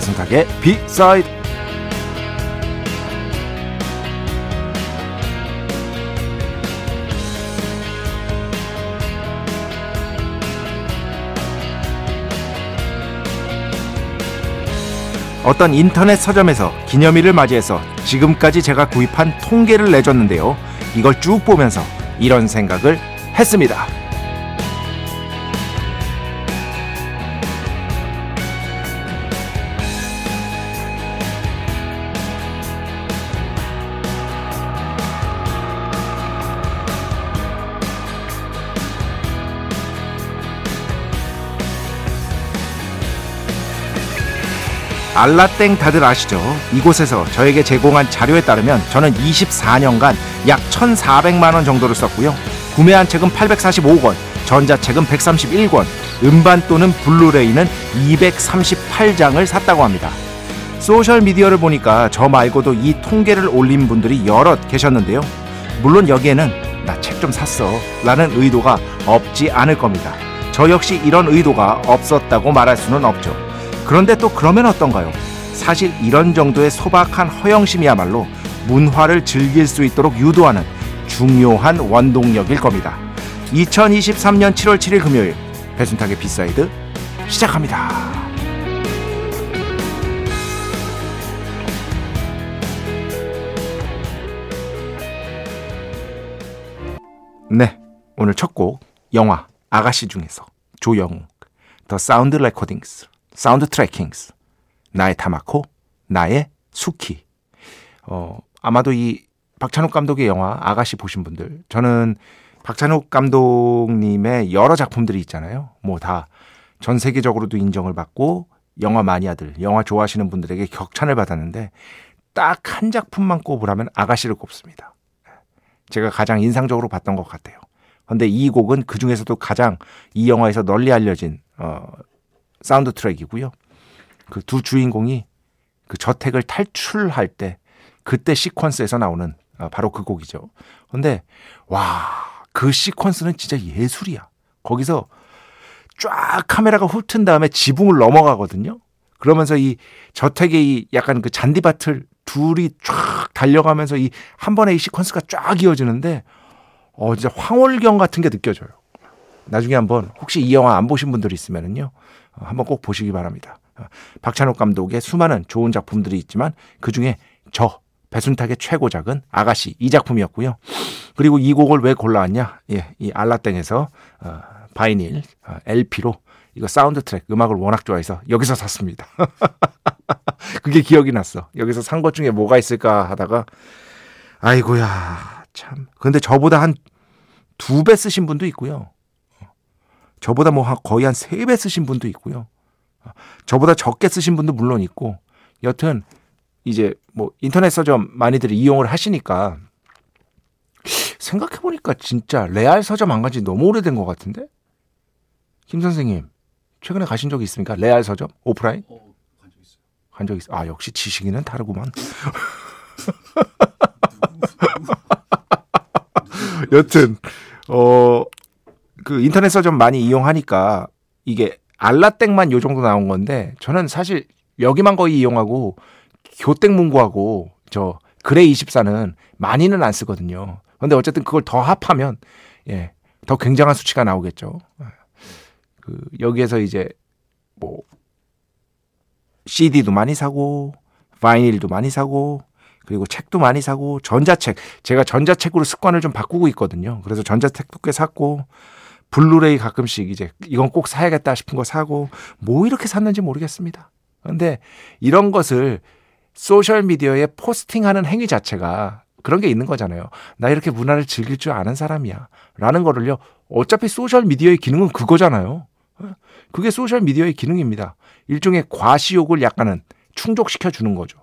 배승탁의 비사이드 어떤 인터넷 서점에서 기념일을 맞이해서 지금까지 제가 구입한 통계를 내줬는데요. 이걸 쭉 보면서 이런 생각을 했습니다. 알라땡 다들 아시죠? 이곳에서 저에게 제공한 자료에 따르면 저는 24년간 약 1,400만 원 정도를 썼고요. 구매한 책은 845권, 전자책은 131권, 음반 또는 블루레이는 238장을 샀다고 합니다. 소셜 미디어를 보니까 저 말고도 이 통계를 올린 분들이 여럿 계셨는데요. 물론 여기에는 나 책 좀 샀어 라는 의도가 없지 않을 겁니다. 저 역시 이런 의도가 없었다고 말할 수는 없죠. 그런데 또 그러면 어떤가요? 사실 이런 정도의 소박한 허영심이야말로 문화를 즐길 수 있도록 유도하는 중요한 원동력일 겁니다. 2023년 7월 7일 금요일 배순탁의 B side 시작합니다. 네, 오늘 첫 곡 영화 아가씨 중에서 조영욱 The Sound Recordings Soundtrackings. 나의 타마코 나의 숙희. 어 아마도 이 박찬욱 감독의 영화 아가씨 보신 분들 저는 박찬욱 감독님의 여러 작품들이 있잖아요. 뭐 다 전 세계적으로도 인정을 받고 영화 마니아들 영화 좋아하시는 분들에게 격찬을 받았는데 딱 한 작품만 꼽으라면 아가씨를 꼽습니다. 제가 가장 인상적으로 봤던 것 같아요. 근데 이 곡은 그 중에서도 가장 이 영화에서 널리 알려진 어, 사운드 트랙이고요. 그 두 주인공이 그 저택을 탈출할 때 그때 시퀀스에서 나오는 아, 바로 그 곡이죠. 근데 와, 그 시퀀스는 진짜 예술이야. 거기서 쫙 카메라가 훑은 다음에 지붕을 넘어가거든요. 그러면서 이 저택의 이 약간 그 잔디밭을 둘이 쫙 달려가면서 이 한 번에 이 시퀀스가 쫙 이어지는데 어 진짜 황홀경 같은 게 느껴져요. 나중에 한번 혹시 이 영화 안 보신 분들 있으면은요. 어, 한번 꼭 보시기 바랍니다. 어, 박찬욱 감독의 수많은 좋은 작품들이 있지만 그 중에 저 배순탁의 최고작은 아가씨 이 작품이었고요. 그리고 이 곡을 왜 골라왔냐? 예, 이 알라땡에서 어, vinyl 어, LP로 이거 사운드 트랙 음악을 워낙 좋아해서 여기서 샀습니다. 그게 기억이 났어. 여기서 산 것 중에 뭐가 있을까 하다가 아이고야 참. 근데 저보다 한 두 배 쓰신 분도 있고요. 저보다 뭐 거의 한 세 배 쓰신 분도 있고요. 저보다 적게 쓰신 분도 물론 있고 여튼 이제 뭐 인터넷 서점 많이들 이용을 하시니까 생각해 보니까 진짜 레알 서점 안 간 지 너무 오래된 것 같은데 김 선생님 최근에 가신 적이 있습니까? 레알 서점 오프라인? 어, 간적 있어요. 간 적 있어. 아 역시 지식인은 다르구만. 여튼 어 그 인터넷 서점 많이 이용하니까 이게 알라땡만 요 정도 나온 건데 저는 사실 여기만 거의 이용하고 교땡 문구하고 저 그레이 24는 많이는 안 쓰거든요. 근데 어쨌든 그걸 더 합하면 예, 더 굉장한 수치가 나오겠죠. 그 여기에서 이제 뭐 CD도 많이 사고 vinyl도 많이 사고 그리고 책도 많이 사고 전자책 제가 전자책으로 습관을 좀 바꾸고 있거든요. 그래서 전자책도 꽤 샀고 블루레이 가끔씩 이제 이건 꼭 사야겠다 싶은 거 사고 뭐 이렇게 샀는지 모르겠습니다. 근데 이런 것을 소셜 미디어에 포스팅하는 행위 자체가 그런 게 있는 거잖아요. 나 이렇게 문화를 즐길 줄 아는 사람이야. 라는 거를요. 어차피 소셜 미디어의 기능은 그거잖아요. 그게 소셜 미디어의 기능입니다. 일종의 과시욕을 약간은 충족시켜 주는 거죠.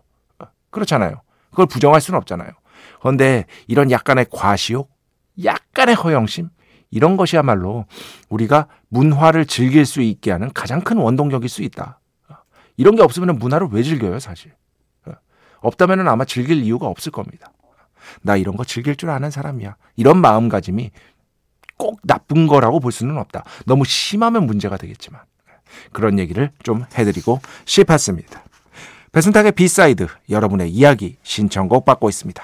그렇잖아요. 그걸 부정할 수는 없잖아요. 그런데 이런 약간의 과시욕, 약간의 허영심, 이런 것이야말로 우리가 문화를 즐길 수 있게 하는 가장 큰 원동력일 수 있다. 이런 게 없으면 문화를 왜 즐겨요, 사실? 없다면 아마 즐길 이유가 없을 겁니다. 나 이런 거 즐길 줄 아는 사람이야. 이런 마음가짐이 꼭 나쁜 거라고 볼 수는 없다. 너무 심하면 문제가 되겠지만. 그런 얘기를 좀 해드리고 싶었습니다. 배순탁의 B side 여러분의 이야기 신청곡 받고 있습니다.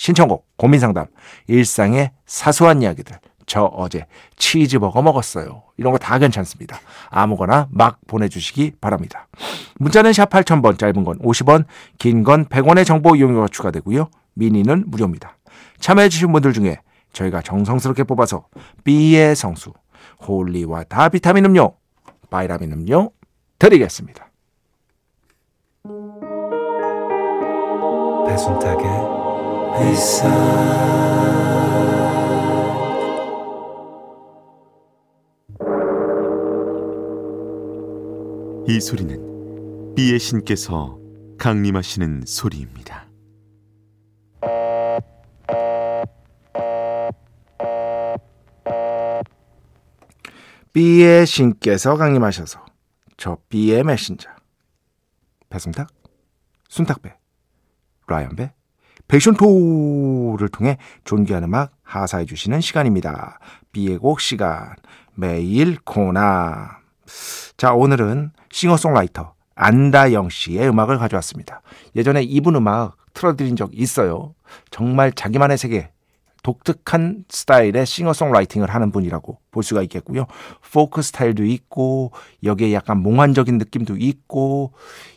신청곡, 고민상담, 일상의 사소한 이야기들 저 어제 치즈버거 먹었어요. 이런 거 다 괜찮습니다. 아무거나 막 보내주시기 바랍니다. 문자는 샵 8000번, 짧은 건 50원, 긴 건 100원의 정보 이용료가 추가되고요. 미니는 무료입니다. 참여해주신 분들 중에 저희가 정성스럽게 뽑아서 B의 성수, Holy Water 비타민 음료, 바이라민 음료 드리겠습니다. 배순탁의 이 소리는 비의 신께서 강림하시는 소리입니다. B의 신께서 강림하셔서 저 B의 메신저 배순탁, 순탁배, 라이언배, 패션토를 통해 존귀한 음악 하사해 주시는 시간입니다. B의 곡 시간 매일 코너 자 오늘은 싱어송라이터 안다영 씨의 음악을 가져왔습니다. 예전에 이분 음악 틀어드린 적 있어요. 정말 자기만의 세계 독특한 스타일의 singer-songwriting을 하는 분이라고 볼 수가 있겠고요. 포크 스타일도 있고 여기에 약간 몽환적인 느낌도 있고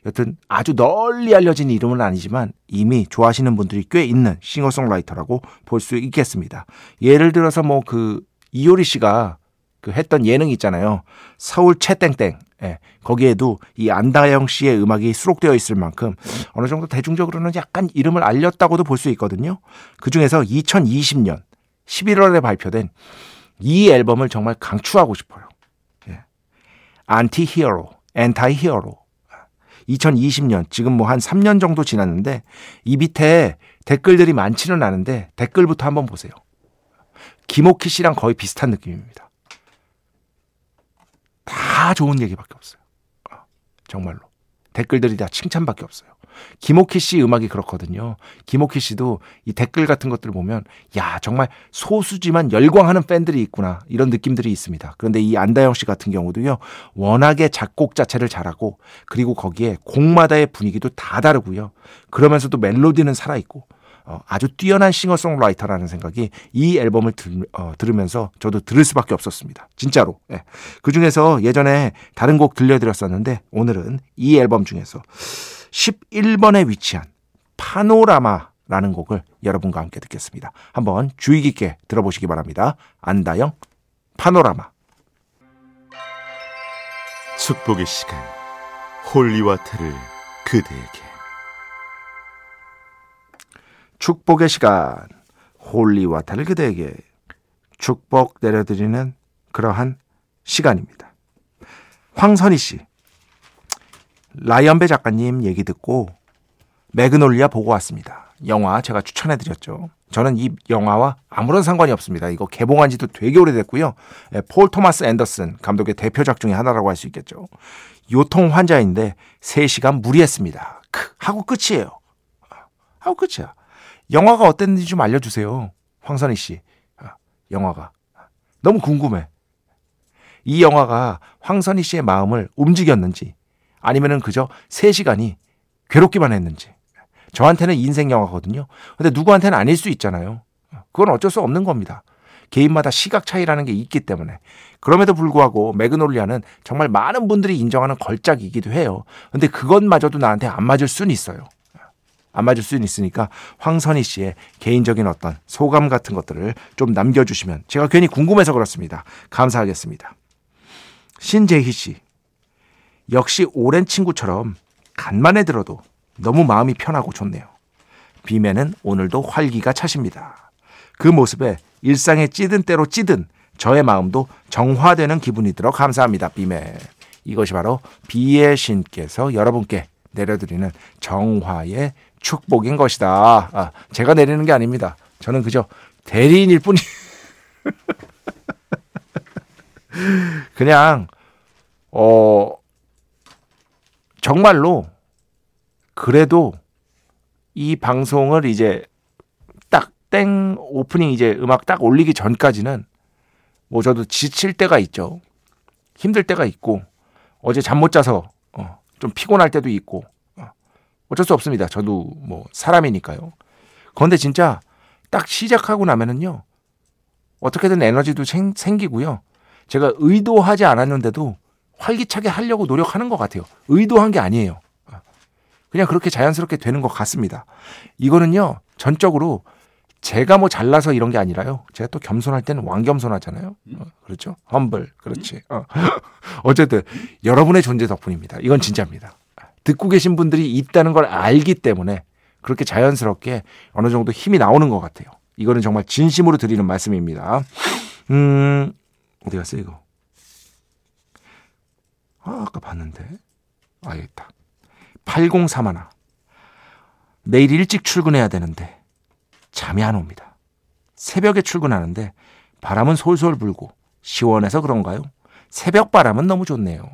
여튼 아주 널리 알려진 이름은 아니지만 이미 좋아하시는 분들이 꽤 있는 싱어송라이터라고 볼 수 있겠습니다. 예를 들어서 뭐 그 이효리 씨가 그 했던 예능 있잖아요. 서울 체땡땡. 예, 거기에도 이 안다영 씨의 음악이 수록되어 있을 만큼 어느 정도 대중적으로는 약간 이름을 알렸다고도 볼 수 있거든요. 그 중에서 2020년 11월에 발표된 이 앨범을 정말 강추하고 싶어요. 예. Anti Hero, Anti Hero. 2020년 지금 뭐 한 3년 정도 지났는데 이 밑에 댓글들이 많지는 않은데 댓글부터 한번 보세요. 김옥희 씨랑 거의 비슷한 느낌입니다. 다 좋은 얘기밖에 없어요. 아, 정말로. 댓글들이 다 칭찬밖에 없어요. 김옥희 씨 음악이 그렇거든요. 김옥희 씨도 이 댓글 같은 것들을 보면 야 정말 소수지만 열광하는 팬들이 있구나 이런 느낌들이 있습니다. 그런데 이 안다영 씨 같은 경우도요 워낙에 작곡 자체를 잘하고 그리고 거기에 곡마다의 분위기도 다 다르고요. 그러면서도 멜로디는 살아 있고 어, 아주 뛰어난 싱어송라이터라는 생각이 이 앨범을 들, 어, 들으면서 저도 들을 수밖에 없었습니다. 진짜로. 예. 그 중에서 예전에 다른 곡 들려드렸었는데 오늘은 이 앨범 중에서 11번에 위치한 파노라마라는 곡을 여러분과 함께 듣겠습니다. 한번 주의 깊게 들어보시기 바랍니다. 안다영 파노라마. 축복의 시간 Holy Water를 그대에게 축복의 시간 Holy Water를 그대에게 축복 내려드리는 그러한 시간입니다. 황선희 씨 라이언배 작가님 얘기 듣고 매그놀리아 보고 왔습니다. 영화 제가 추천해드렸죠. 저는 이 영화와 아무런 상관이 없습니다. 이거 개봉한 지도 되게 오래됐고요. 예, 폴 토마스 앤더슨 감독의 대표작 중에 하나라고 할 수 있겠죠. 요통 환자인데 3시간 무리했습니다. 크, 하고 끝이에요. 하고 끝이야. 영화가 어땠는지 좀 알려주세요. 황선희 씨. 아, 영화가. 너무 궁금해. 이 영화가 황선희 씨의 마음을 움직였는지 아니면은 그저 3시간이 괴롭기만 했는지 저한테는 인생 영화거든요. 근데 누구한테는 아닐 수 있잖아요. 그건 어쩔 수 없는 겁니다. 개인마다 시각 차이라는 게 있기 때문에. 그럼에도 불구하고 매그놀리아는 정말 많은 분들이 인정하는 걸작이기도 해요. 근데 그것마저도 나한테 안 맞을 수는 있어요. 안 맞을 수는 있으니까 황선희 씨의 개인적인 어떤 소감 같은 것들을 좀 남겨주시면 제가 괜히 궁금해서 그렇습니다. 감사하겠습니다. 신재희 씨. 역시 오랜 친구처럼 간만에 들어도 너무 마음이 편하고 좋네요. 비매는 오늘도 활기가 차십니다. 그 모습에 일상에 찌든 때로 찌든 저의 마음도 정화되는 기분이 들어 감사합니다. 비매. 이것이 바로 비의 신께서 여러분께 내려드리는 정화의 축복인 것이다. 아, 제가 내리는 게 아닙니다. 저는 그저 대리인일 뿐이. 그냥, 어, 정말로, 그래도 이 방송을 이제 딱 땡 오프닝 이제 음악 딱 올리기 전까지는 뭐 저도 지칠 때가 있죠. 힘들 때가 있고, 어제 잠 못 자서, 어, 좀 피곤할 때도 있고, 어쩔 수 없습니다. 저도 뭐 사람이니까요. 그런데 진짜 딱 시작하고 나면은요. 어떻게든 에너지도 생, 생기고요. 제가 의도하지 않았는데도 활기차게 하려고 노력하는 것 같아요. 의도한 게 아니에요. 그냥 그렇게 자연스럽게 되는 것 같습니다. 이거는요, 전적으로 제가 뭐 잘나서 이런 게 아니라요. 제가 또 겸손할 때는 왕겸손하잖아요. 어, 그렇죠? 험블. 그렇지. 어. 어쨌든 여러분의 존재 덕분입니다. 이건 진짜입니다. 듣고 계신 분들이 있다는 걸 알기 때문에 그렇게 자연스럽게 어느 정도 힘이 나오는 것 같아요. 이거는 정말 진심으로 드리는 말씀입니다. 음, 어디 갔어, 이거? 아, 아까 봤는데. 알겠다. 8031. 내일 일찍 출근해야 되는데 잠이 안 옵니다. 새벽에 출근하는데 바람은 솔솔 불고 시원해서 그런가요? 새벽 바람은 너무 좋네요.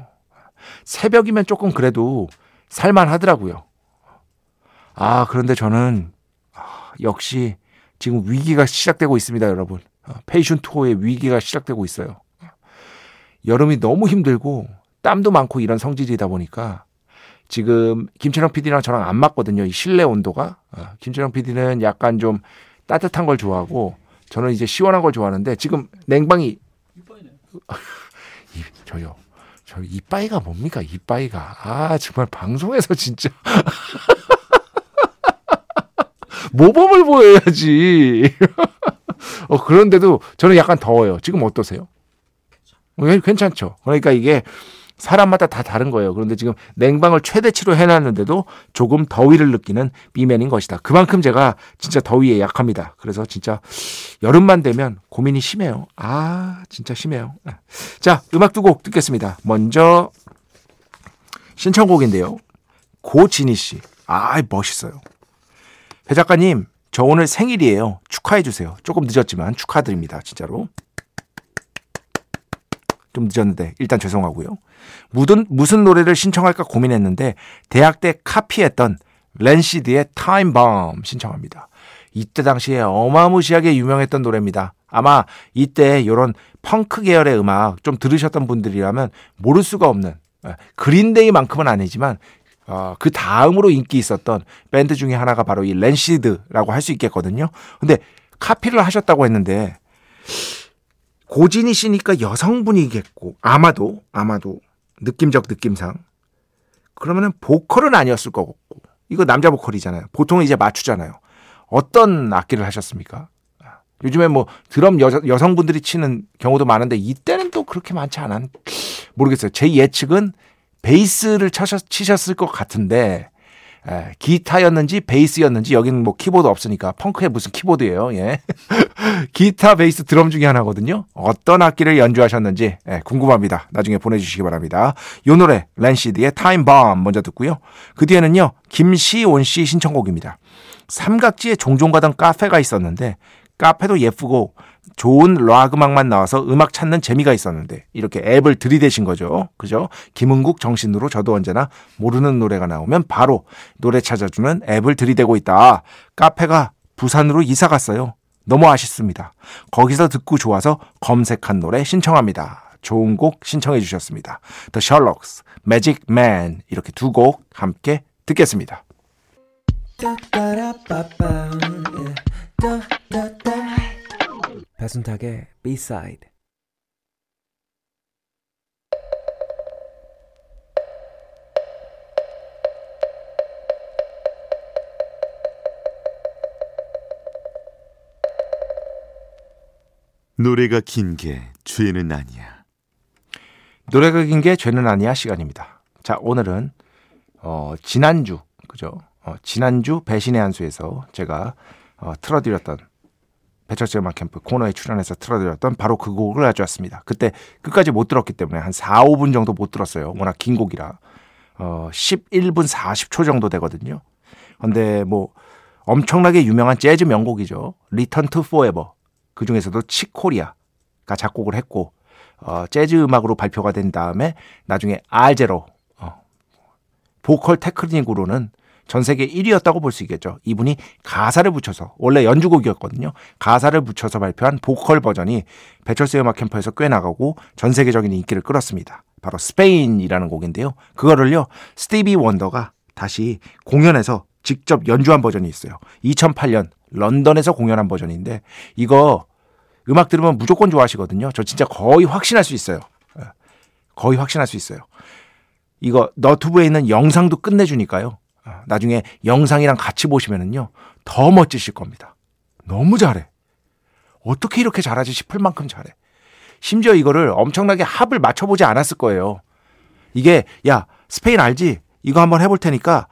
새벽이면 조금 그래도 살만하더라고요. 아, 그런데 저는 아, 역시 지금 위기가 시작되고 있습니다, 여러분. 페이션 투어의 위기가 시작되고 있어요. 여름이 너무 힘들고 땀도 많고 이런 성질이다 보니까 지금 김철영 PD랑 저랑 안 맞거든요. 이 실내 온도가. 어, 김철영 PD는 약간 좀 따뜻한 걸 좋아하고 저는 이제 시원한 걸 좋아하는데 지금 냉방이 저요. 저 이빠이가 뭡니까? 이빠이가. 아, 정말 방송에서 진짜. 모범을 보여야지. 어, 그런데도 저는 약간 더워요. 지금 어떠세요? 괜찮죠. 그러니까 이게 사람마다 다 다른 거예요. 그런데 지금 냉방을 최대치로 해놨는데도 조금 더위를 느끼는 비맨인 것이다. 그만큼 제가 진짜 더위에 약합니다. 그래서 진짜 여름만 되면 고민이 심해요. 아, 진짜 심해요. 네. 자, 음악 두 곡 듣겠습니다. 먼저 신청곡인데요. 고진희 씨. 아, 멋있어요. 배 작가님, 저 오늘 생일이에요. 축하해 주세요. 조금 늦었지만 축하드립니다. 진짜로. 좀 늦었는데 일단 죄송하고요. 무슨 무슨 노래를 신청할까 고민했는데 대학 때 카피했던 랜시드의 Time Bomb 신청합니다. 이때 당시에 어마무시하게 유명했던 노래입니다. 아마 이때 이런 펑크 계열의 음악 좀 들으셨던 분들이라면 모를 수가 없는 예, 그린데이만큼은 아니지만 어, 그 다음으로 인기 있었던 밴드 중에 하나가 바로 이 랜시드라고 할 수 있겠거든요. 근데 카피를 하셨다고 했는데 고진이 씨니까 여성분이겠고 아마도 아마도 느낌적 느낌상 그러면은 보컬은 아니었을 거고 이거 남자 보컬이잖아요. 보통은 이제 맞추잖아요. 어떤 악기를 하셨습니까? 요즘에 뭐 드럼 여, 여성분들이 치는 경우도 많은데 이때는 또 그렇게 많지 않았 모르겠어요. 제 예측은 베이스를 차셨, 치셨을 것 같은데 에, 기타였는지 베이스였는지 여기는 뭐 키보드 없으니까 펑크에 무슨 키보드예요. 예. 기타, 베이스, 드럼 중에 하나거든요. 어떤 악기를 연주하셨는지 예, 궁금합니다. 나중에 보내주시기 바랍니다. 요 노래 랜시드의 Time Bomb 먼저 듣고요. 그 뒤에는요 김시온 씨 신청곡입니다. 삼각지에 종종 가던 카페가 있었는데 카페도 예쁘고 좋은 락 음악만 나와서 음악 찾는 재미가 있었는데 이렇게 앱을 들이대신 거죠. 그죠? 김은국 정신으로 저도 언제나 모르는 노래가 나오면 바로 노래 찾아주는 앱을 들이대고 있다. 카페가 부산으로 이사 갔어요. 너무 아쉽습니다. 거기서 듣고 좋아서 검색한 노래 신청합니다. 좋은 곡 신청해 주셨습니다. The Sherlocks, Magic Man 이렇게 두 곡 함께 듣겠습니다. 배순탁의 B-side 노래가 긴 게 죄는 아니야. 노래가 긴 게 죄는 아니야 시간입니다. 자, 오늘은 어, 지난주 그죠? 어, 지난주 배신의 한수에서 제가 어, 틀어드렸던 배철수 음악 캠프 코너에 출연해서 틀어드렸던 바로 그 곡을 가져왔습니다. 그때 끝까지 못 들었기 때문에 한 4, 5분 정도 못 들었어요. 워낙 긴 곡이라. 어, 11분 40초 정도 되거든요. 근데 뭐 엄청나게 유명한 재즈 명곡이죠. 리턴 투 포에버. 그 중에서도 칙 코리아가 작곡을 했고 어, 재즈 음악으로 발표가 된 다음에 나중에 알 재로 어, 보컬 테크닉으로는 전 세계 1위였다고 볼 수 있겠죠. 이분이 가사를 붙여서 원래 연주곡이었거든요. 가사를 붙여서 발표한 보컬 버전이 배철수의 음악 캠프에서 꽤 나가고 전 세계적인 인기를 끌었습니다. 바로 스페인이라는 곡인데요. 그거를요. 스티비 원더가 다시 공연에서 직접 연주한 버전이 있어요. 2008년 런던에서 공연한 버전인데 이거 음악 들으면 무조건 좋아하시거든요. 저 진짜 거의 확신할 수 있어요. 예. 거의 확신할 수 있어요. 이거 너튜브에 있는 영상도 끝내주니까요. 아, 나중에 영상이랑 같이 보시면은요. 더 멋지실 겁니다. 너무 잘해. 어떻게 이렇게 잘하지 싶을 만큼 잘해. 심지어 이거를 엄청나게 합을 맞춰보지 않았을 거예요. 이게, 야, 스페인 알지? 이거 한번 해볼 테니까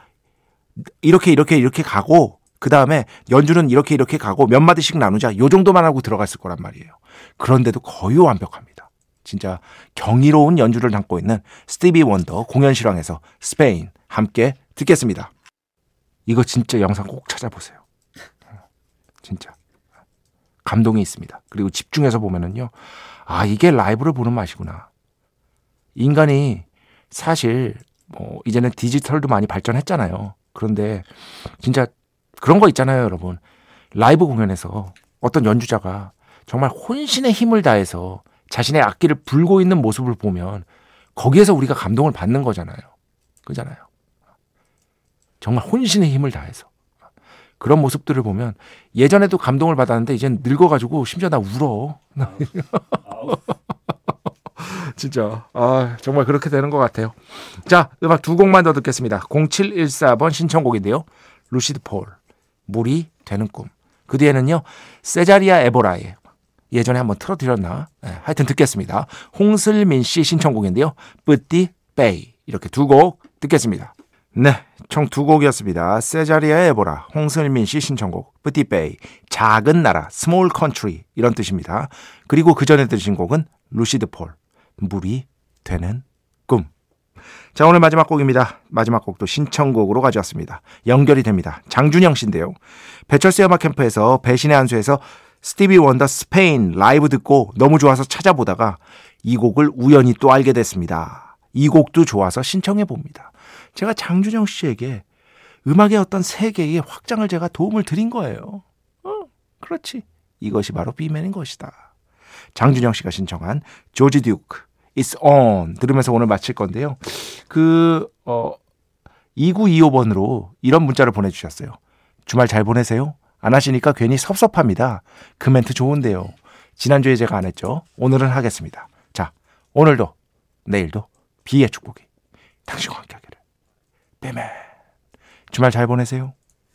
이렇게, 이렇게, 이렇게 가고, 그 다음에 연주는 이렇게, 이렇게 가고 몇 마디씩 나누자. 요 정도만 하고 들어갔을 거란 말이에요. 그런데도 거의 완벽합니다. 진짜 경이로운 연주를 담고 있는 스티비 원더 공연 실황에서 스페인 함께 듣겠습니다. 이거 진짜 영상 꼭 찾아보세요. 진짜. 감동이 있습니다. 그리고 집중해서 보면은요. 아, 이게 라이브를 보는 맛이구나. 인간이 사실 뭐 이제는 디지털도 많이 발전했잖아요. 그런데 진짜 그런 거 있잖아요, 여러분. 라이브 공연에서 어떤 연주자가 정말 혼신의 힘을 다해서 자신의 악기를 불고 있는 모습을 보면 거기에서 우리가 감동을 받는 거잖아요. 그잖아요. 정말 혼신의 힘을 다해서. 그런 모습들을 보면 예전에도 감동을 받았는데 이젠 늙어가지고 심지어 나 울어. 진짜 아 정말 그렇게 되는 것 같아요. 자 음악 두 곡만 더 듣겠습니다. 0714번 신청곡인데요. 루시드 폴 물이 되는 꿈. 그 뒤에는요 세자리아 에보라의 예전에 한번 틀어드렸나? 네, 하여튼 듣겠습니다. 홍슬민 씨 신청곡인데요. 뿌띠 베이 이렇게 두 곡 듣겠습니다. 네, 총 두 곡이었습니다. 세자리아 에보라, 홍슬민 씨 신청곡, Petit Pays, 작은 나라, small country 이런 뜻입니다. 그리고 그 전에 들으신 곡은 루시드 폴, 물이 되는 꿈. 자, 오늘 마지막 곡입니다. 마지막 곡도 신청곡으로 가져왔습니다. 연결이 됩니다. 장준영 씨인데요. 배철수 음악 캠프에서 배신의 한수에서 스티비 원더 스페인 라이브 듣고 너무 좋아서 찾아보다가 이 곡을 우연히 또 알게 됐습니다. 이 곡도 좋아서 신청해 봅니다. 제가 장준영 씨에게 음악의 어떤 세계의 확장을 제가 도움을 드린 거예요. 어, 그렇지. 이것이 바로 비맨인 것이다. 장준영 씨가 신청한 조지 듀크, It's On 들으면서 오늘 마칠 건데요. 그, 어, 2925번으로 이런 문자를 보내주셨어요. 주말 잘 보내세요. 안 하시니까 괜히 섭섭합니다. 그 멘트 좋은데요. 지난주에 제가 안 했죠. 오늘은 하겠습니다. 자, 오늘도, 내일도 비의 축복이 당신과 함께 하기를. 빼맨. 주말 잘 보내세요.